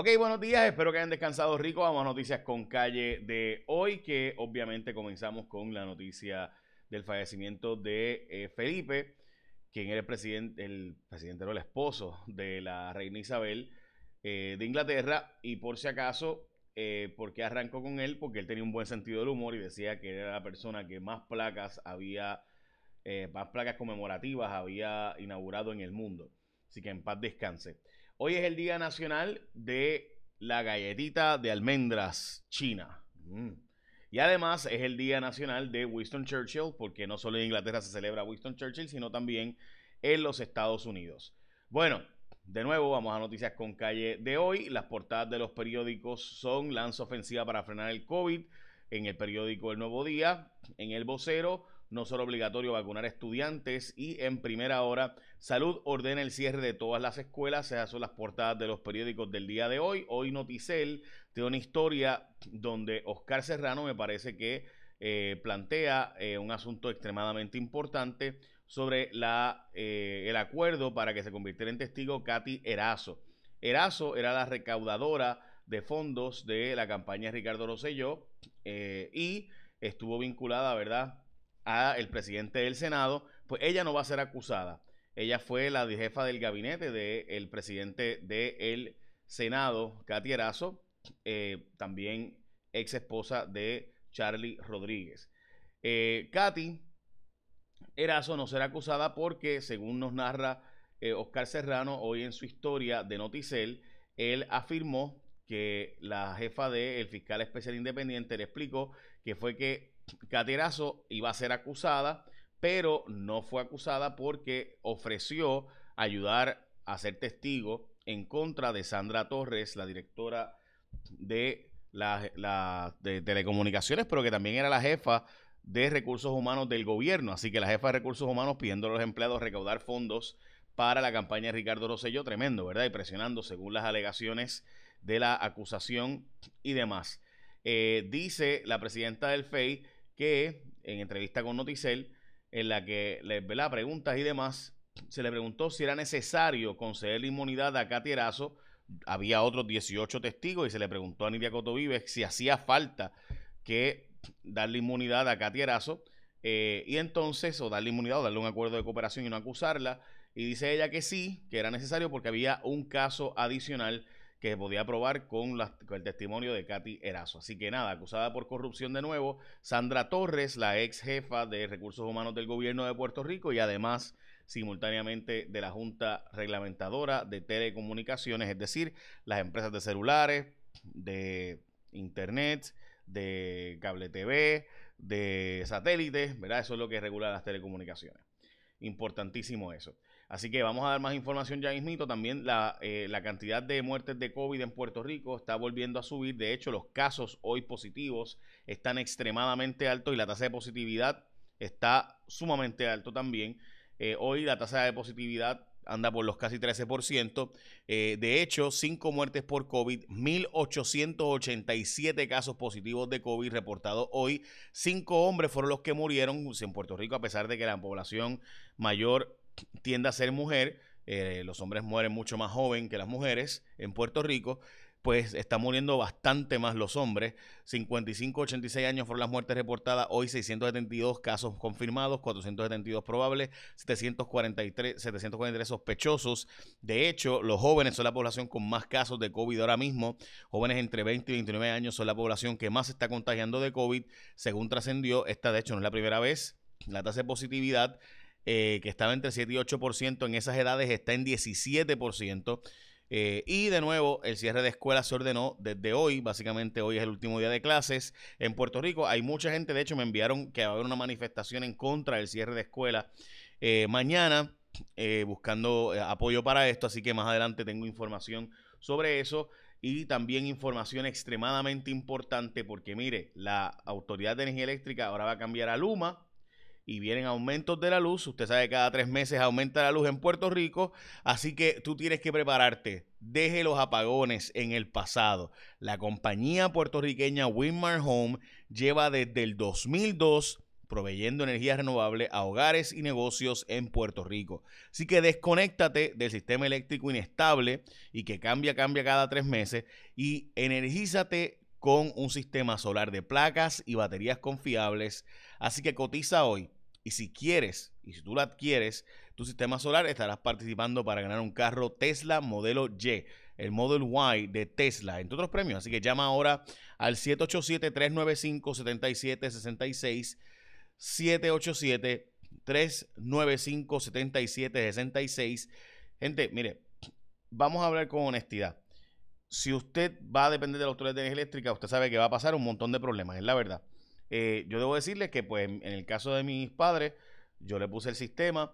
Ok, buenos días, espero que hayan descansado rico. Vamos a noticias con calle de hoy, que obviamente comenzamos con la noticia del fallecimiento de eh, Felipe, quien era el presidente, el presidente era el esposo de la reina Isabel eh, de Inglaterra. Y por si acaso, eh, ¿por qué arrancó con él? Porque él tenía un buen sentido del humor y decía que era la persona que más placas había, más placas conmemorativas había inaugurado en el mundo. Así que en paz descanse. Hoy es el Día Nacional de la Galletita de Almendras China. Mm. Y además es el Día Nacional de Winston Churchill, porque no solo en Inglaterra se celebra Winston Churchill, sino también en los Estados Unidos. Bueno, de nuevo vamos a noticias con calle de hoy. Las portadas de los periódicos son lanza ofensiva para frenar el COVID en el periódico El Nuevo Día, en El Vocero, no solo obligatorio vacunar estudiantes y en primera hora, Salud ordena el cierre de todas las escuelas. Esas son las portadas de los periódicos del día de hoy. Hoy Noticel tiene una historia donde Oscar Serrano me parece que eh, plantea eh, un asunto extremadamente importante sobre la, eh, el acuerdo para que se convirtiera en testigo Katy Erazo. Erazo era la recaudadora de fondos de la campaña de Ricardo Rosselló y estuvo vinculada, ¿verdad?, a el presidente del Senado, pues ella no va a ser acusada. Ella fue la jefa del gabinete del presidente del Senado, Katy Erazo, eh, también ex esposa de Charlie Rodríguez. Eh, Katy Erazo no será acusada porque, según nos narra eh, Oscar Serrano hoy en su historia de Noticel, él afirmó que la jefa del fiscal especial independiente le explicó que fue que Caterazo iba a ser acusada, pero no fue acusada porque ofreció ayudar a ser testigo en contra de Sandra Torres, la directora de, la, de telecomunicaciones, pero que también era la jefa de recursos humanos del gobierno. Así que la jefa de recursos humanos pidiendo a los empleados recaudar fondos para la campaña de Ricardo Rosselló, tremendo, ¿verdad? Y presionando según las alegaciones de la acusación y demás. Eh, dice la presidenta del FEI que en entrevista con Noticel, en la que le la preguntas y demás, se le preguntó si era necesario conceder la inmunidad a Katy Erazo. Había otros 18 testigos y se le preguntó a Nidia Cotovives si hacía falta que darle inmunidad a Katy Erazo. Eh, y entonces, o darle inmunidad o darle un acuerdo de cooperación y no acusarla. Y dice ella que sí, que era necesario porque había un caso adicional que podía probar con, el testimonio de Katy Erazo. Así que nada, acusada por corrupción de nuevo, Sandra Torres, la ex jefa de recursos humanos del gobierno de Puerto Rico y además simultáneamente de la Junta Reglamentadora de Telecomunicaciones, es decir, las empresas de celulares, de Internet, de cable TV, de satélites, ¿verdad? Eso es lo que regula las telecomunicaciones. Importantísimo eso. Así que vamos a dar más información ya mismito. También eh, la, cantidad de muertes de COVID en Puerto Rico está volviendo a subir. De hecho, los casos hoy positivos están extremadamente altos y la tasa de positividad está sumamente alto también. Eh, hoy la tasa de positividad anda por los casi 13%. Eh, de hecho, 5 muertes por COVID, 1.887 casos positivos de COVID reportados hoy. 5 hombres fueron los que murieron en Puerto Rico, a pesar de que la población mayor tiende a ser mujer, eh, los hombres mueren mucho más joven que las mujeres en Puerto Rico, pues están muriendo bastante más los hombres. 55, 86 años fueron las muertes reportadas, hoy 672 casos confirmados, 472 probables, 743, 743 sospechosos. De hecho, los jóvenes son la población con más casos de COVID ahora mismo. Jóvenes entre 20 y 29 años son la población que más está contagiando de COVID, según trascendió. Esta, de hecho, no es la primera vez. La tasa de positividad eh, que estaba entre 7 y 8%, en esas edades está en 17%. Eh, y de nuevo, el cierre de escuelas se ordenó desde hoy, básicamente hoy es el último día de clases en Puerto Rico. Hay mucha gente, de hecho me enviaron que va a haber una manifestación en contra del cierre de escuelas eh, mañana, buscando apoyo para esto, así que más adelante tengo información sobre eso y también información extremadamente importante porque mire, la Autoridad de Energía Eléctrica ahora va a cambiar a Luma y vienen aumentos de la luz. Usted sabe que cada tres meses aumenta la luz en Puerto Rico, así que tú tienes que prepararte. Deje los apagones en el pasado. La compañía puertorriqueña Winmar Home lleva desde el 2002 proveyendo energía renovable a hogares y negocios en Puerto Rico. Así que desconéctate del sistema eléctrico inestable y que cambia, cambia cada tres meses y energízate con un sistema solar de placas y baterías confiables. Así que cotiza hoy y si quieres, y si tú lo adquieres, tu sistema solar estarás participando para ganar un carro Tesla modelo Y, el Model Y de Tesla, entre otros premios. Así que llama ahora al 787-395-7766 787-395-7766. Gente, mire, vamos a hablar con honestidad. Si usted va a depender de la autoridad de energía eléctrica, usted sabe que va a pasar un montón de problemas, es la verdad. Eh, yo debo decirle que, pues, en el caso de mis padres, yo le puse el sistema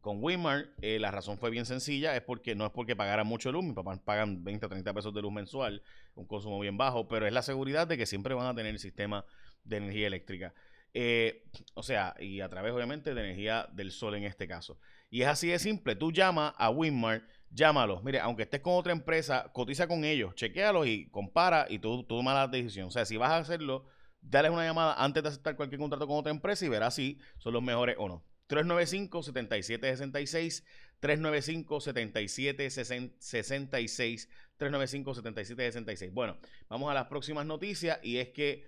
con Winmar. Eh, la razón fue bien sencilla, es porque no es porque pagaran mucho luz, mis papás pagan 20 o 30 pesos de luz mensual, un consumo bien bajo, pero es la seguridad de que siempre van a tener el sistema de energía eléctrica. Eh, o sea, y a través obviamente de energía del sol en este caso. Y es así de simple, tú llamas a Winmar, llámalos, mire, aunque estés con otra empresa, cotiza con ellos, chequealos y compara y tú, tú tomas la decisión. O sea, si vas a hacerlo, dale una llamada antes de aceptar cualquier contrato con otra empresa y verás si son los mejores o no. 395-7766, 395-7766, 395-7766. Bueno, vamos a las próximas noticias y es que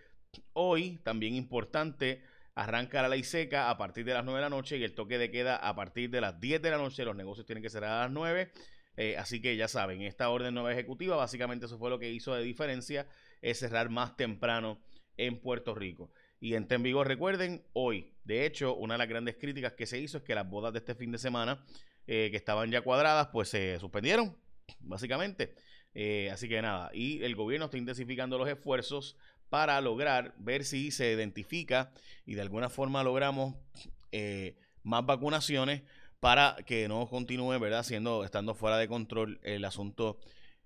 Hoy, también importante, arranca la ley seca a partir de las 9 de la noche y el toque de queda a partir de las 10 de la noche. Los negocios tienen que cerrar a las 9. Eh, así que ya saben, esta orden nueva ejecutiva, básicamente eso fue lo que hizo de diferencia, es cerrar más temprano en Puerto Rico. Y en Vigor, recuerden, hoy, de hecho, una de las grandes críticas que se hizo es que las bodas de este fin de semana, eh, que estaban ya cuadradas, pues se suspendieron, básicamente. Eh, así que nada, y el gobierno está intensificando los esfuerzos para lograr ver si se identifica y de alguna forma logramos eh, más vacunaciones para que no continúe, ¿verdad? Siendo, estando fuera de control el asunto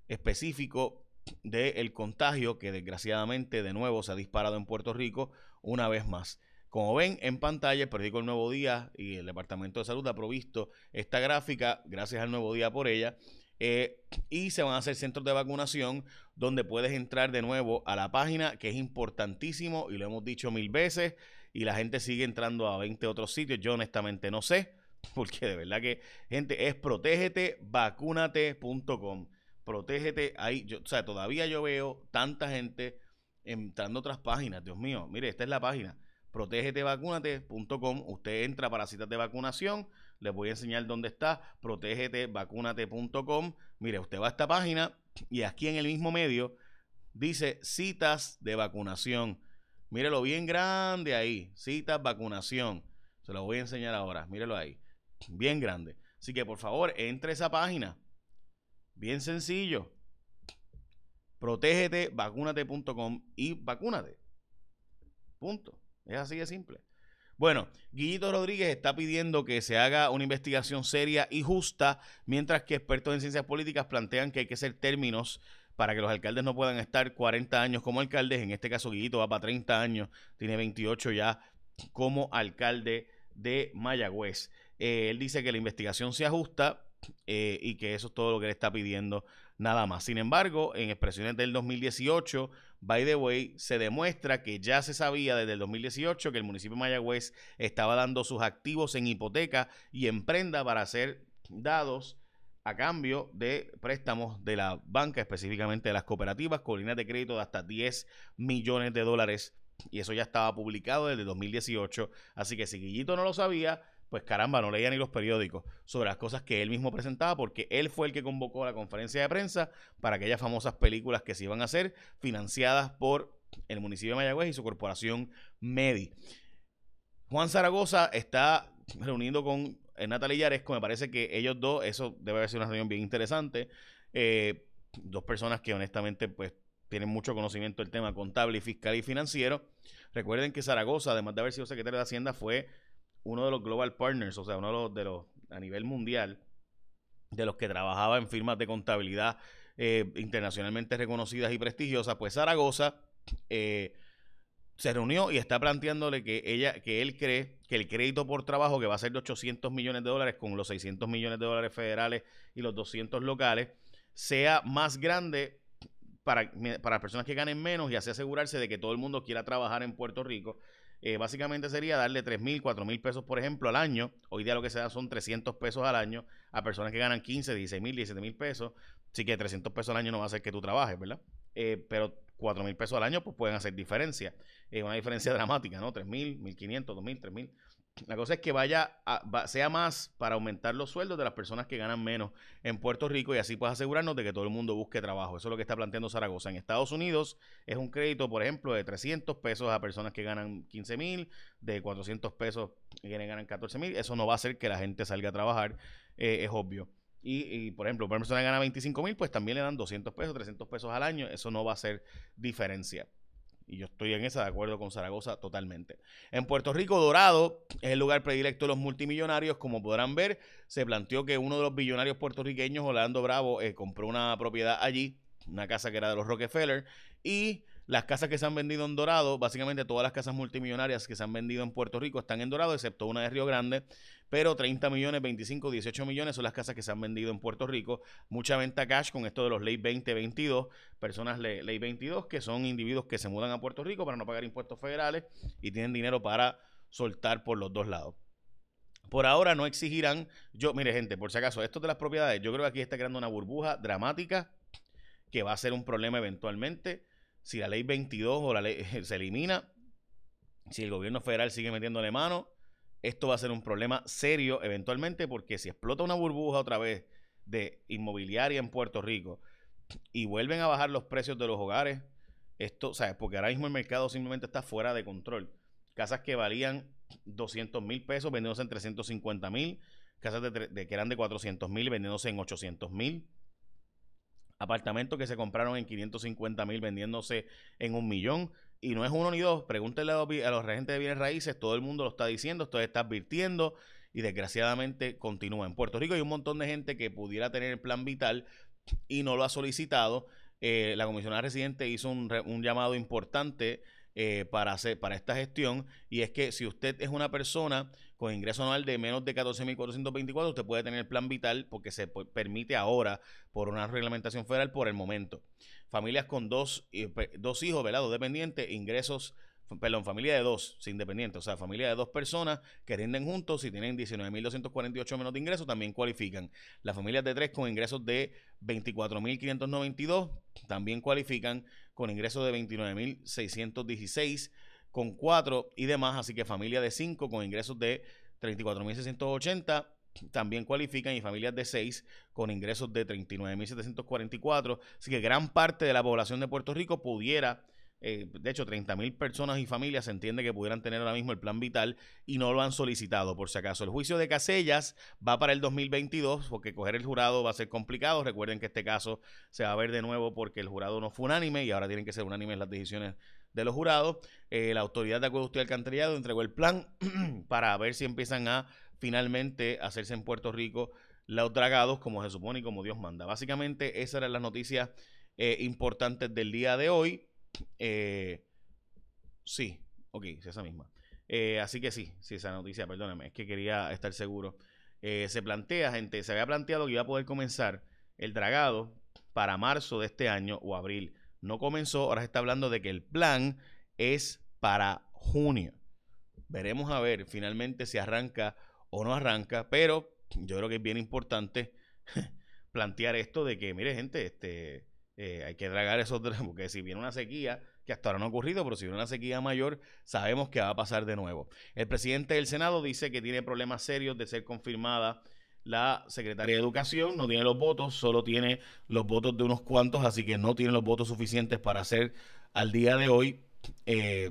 específico del contagio que desgraciadamente de nuevo se ha disparado en Puerto Rico una vez más. Como ven en pantalla, el periódico El Nuevo Día y el Departamento de Salud ha provisto esta gráfica, gracias al Nuevo Día por ella, eh, y se van a hacer centros de vacunación donde puedes entrar de nuevo a la página, que es importantísimo y lo hemos dicho mil veces, y la gente sigue entrando a 20 otros sitios. Yo honestamente no sé, porque de verdad que, gente, es protégetevacunate.com. Protégete ahí. Yo, o sea, todavía yo veo tanta gente entrando a otras páginas. Dios mío, mire, esta es la página. Protégetevacunate.com. Usted entra para citas de vacunación les voy a enseñar dónde está, protégetevacunate.com. Mire, usted va a esta página y aquí en el mismo medio dice citas de vacunación. Mírelo bien grande ahí, citas vacunación. Se lo voy a enseñar ahora, mírelo ahí, bien grande. Así que por favor, entre a esa página. Bien sencillo. Protégete, y vacúnate. Punto. Es así de simple. Bueno, Guillito Rodríguez está pidiendo que se haga una investigación seria y justa, mientras que expertos en ciencias políticas plantean que hay que hacer términos para que los alcaldes no puedan estar 40 años como alcaldes. En este caso, Guillito va para 30 años, tiene 28 ya como alcalde de Mayagüez. Eh, él dice que la investigación sea justa eh, y que eso es todo lo que le está pidiendo nada más. Sin embargo, en expresiones del 2018, by the way, se demuestra que ya se sabía desde el 2018 que el municipio de Mayagüez estaba dando sus activos en hipoteca y en prenda para ser dados a cambio de préstamos de la banca, específicamente de las cooperativas, con líneas de crédito de hasta 10 millones de dólares. Y eso ya estaba publicado desde el 2018. Así que si Guillito no lo sabía, pues caramba, no leía ni los periódicos sobre las cosas que él mismo presentaba, porque él fue el que convocó a la conferencia de prensa para aquellas famosas películas que se iban a hacer, financiadas por el municipio de Mayagüez y su corporación Medi. Juan Zaragoza está reuniendo con Natalia Yaresco, me parece que ellos dos, eso debe haber sido una reunión bien interesante, eh, dos personas que honestamente pues tienen mucho conocimiento del tema contable, fiscal y financiero. Recuerden que Zaragoza, además de haber sido secretario de Hacienda, fue uno de los global partners, o sea, uno de los, de los a nivel mundial, de los que trabajaba en firmas de contabilidad eh, internacionalmente reconocidas y prestigiosas, pues Zaragoza eh, se reunió y está planteándole que ella, que él cree que el crédito por trabajo, que va a ser de 800 millones de dólares con los 600 millones de dólares federales y los 200 locales, sea más grande para, para personas que ganen menos y así asegurarse de que todo el mundo quiera trabajar en Puerto Rico eh, básicamente sería darle 3 mil, 4 mil pesos, por ejemplo, al año. Hoy día lo que se da son 300 pesos al año a personas que ganan 15, 16 mil, 17 mil pesos. Así que 300 pesos al año no va a hacer que tú trabajes, ¿verdad? Eh, pero 4 mil pesos al año pues pueden hacer diferencia. Es una diferencia dramática, ¿no? 3 mil, 1.500, 2 mil, 3 mil. La cosa es que vaya, sea más para aumentar los sueldos de las personas que ganan menos en Puerto Rico y así pues asegurarnos de que todo el mundo busque trabajo. Eso es lo que está planteando Zaragoza. En Estados Unidos es un crédito, por ejemplo, de 300 pesos a personas que ganan 15 mil, de 400 pesos que ganan 14 mil. Eso no va a hacer que la gente salga a trabajar, eh, es obvio. Y, por ejemplo, una persona que gana 25 mil, pues también le dan 200 pesos, 300 pesos al año. Eso no va a hacer diferencia. Y yo estoy en esa de acuerdo con Zaragoza totalmente. En Puerto Rico, Dorado es el lugar predilecto de los multimillonarios. Como podrán ver, se planteó que uno de los billonarios puertorriqueños, Orlando Bravo, eh, compró una propiedad allí, una casa que era de los Rockefeller, y las casas que se han vendido en Dorado, básicamente todas las casas multimillonarias que se han vendido en Puerto Rico están en Dorado, excepto una de Río Grande, pero 30 millones, 25, 18 millones son las casas que se han vendido en Puerto Rico. Mucha venta cash con esto de los ley 2022, personas ley, ley 22 que son individuos que se mudan a Puerto Rico para no pagar impuestos federales y tienen dinero para soltar por los dos lados. Por ahora no exigirán, yo, mire gente, por si acaso, esto de las propiedades, yo creo que aquí está creando una burbuja dramática que va a ser un problema eventualmente si la ley 22 o la ley se elimina, si el gobierno federal sigue metiéndole mano, esto va a ser un problema serio eventualmente porque si explota una burbuja otra vez de inmobiliaria en Puerto Rico y vuelven a bajar los precios de los hogares, esto, ¿sabes? Porque ahora mismo el mercado simplemente está fuera de control. Casas que valían 200 mil pesos vendiéndose en 350 mil, casas de, que eran de 400 mil vendiéndose en 800 mil apartamentos que se compraron en 550 mil vendiéndose en un millón. Y no es uno ni dos. Pregúntenle a los regentes de bienes raíces. Todo el mundo lo está diciendo. Esto está advirtiendo. Y desgraciadamente continúa. En Puerto Rico hay un montón de gente que pudiera tener el plan vital y no lo ha solicitado. Eh, la comisionada residente hizo un, un llamado importante eh, para, hacer, para esta gestión y es que si usted es una persona con ingreso anual de menos de 14.424, usted puede tener el plan vital porque se permite ahora por una reglamentación federal por el momento. Familias con dos, dos hijos, ¿verdad? Dos dependientes, ingresos perdón, familia de dos, independientes, o sea, familia de dos personas que rinden juntos, si tienen 19.248 menos de ingresos, también cualifican. Las familias de tres con ingresos de 24.592 también cualifican con ingresos de 29.616 con cuatro y demás, así que familia de cinco con ingresos de 34.680 también cualifican y familias de seis con ingresos de 39.744, así que gran parte de la población de Puerto Rico pudiera eh, de hecho, 30 mil personas y familias se entiende que pudieran tener ahora mismo el plan vital y no lo han solicitado, por si acaso. El juicio de Casellas va para el 2022 porque coger el jurado va a ser complicado. Recuerden que este caso se va a ver de nuevo porque el jurado no fue unánime y ahora tienen que ser unánimes las decisiones de los jurados. Eh, la autoridad de acueducto y alcantarillado entregó el plan para ver si empiezan a finalmente hacerse en Puerto Rico los dragados como se supone y como Dios manda. Básicamente, esas eran las noticias eh, importantes del día de hoy. Eh, sí, ok, esa misma. Eh, así que sí, sí, esa noticia, perdóname, es que quería estar seguro. Eh, se plantea, gente, se había planteado que iba a poder comenzar el dragado para marzo de este año o abril. No comenzó, ahora se está hablando de que el plan es para junio. Veremos a ver finalmente si arranca o no arranca, pero yo creo que es bien importante plantear esto de que, mire gente, este, eh, hay que dragar esos porque si viene una sequía, que hasta ahora no ha ocurrido, pero si viene una sequía mayor, sabemos que va a pasar de nuevo. El presidente del Senado dice que tiene problemas serios de ser confirmada la secretaria de Educación, no tiene los votos, solo tiene los votos de unos cuantos, así que no tiene los votos suficientes para ser al día de hoy eh,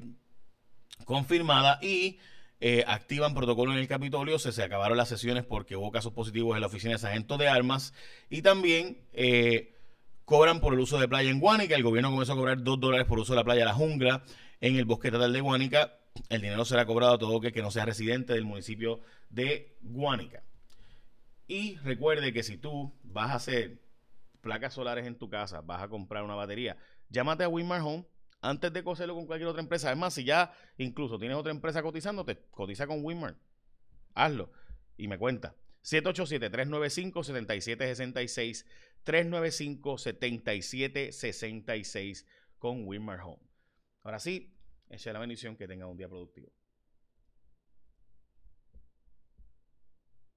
confirmada y eh, activan protocolo en el Capitolio, se, se acabaron las sesiones porque hubo casos positivos en la oficina de sargento de armas y también cobran por el uso de playa en Guánica. El gobierno comenzó a cobrar 2 dólares por uso de la playa La Jungla en el bosque estatal de Guánica. El dinero será cobrado a todo que no sea residente del municipio de Guánica. Y recuerde que si tú vas a hacer placas solares en tu casa, vas a comprar una batería, llámate a Winmar Home antes de coserlo con cualquier otra empresa. Además, si ya incluso tienes otra empresa cotizándote, cotiza con Winmar. Hazlo y me cuenta. 787-395-7766. 395-7766 con Winmar Home. Ahora sí, Echa la bendición, que tenga un día productivo.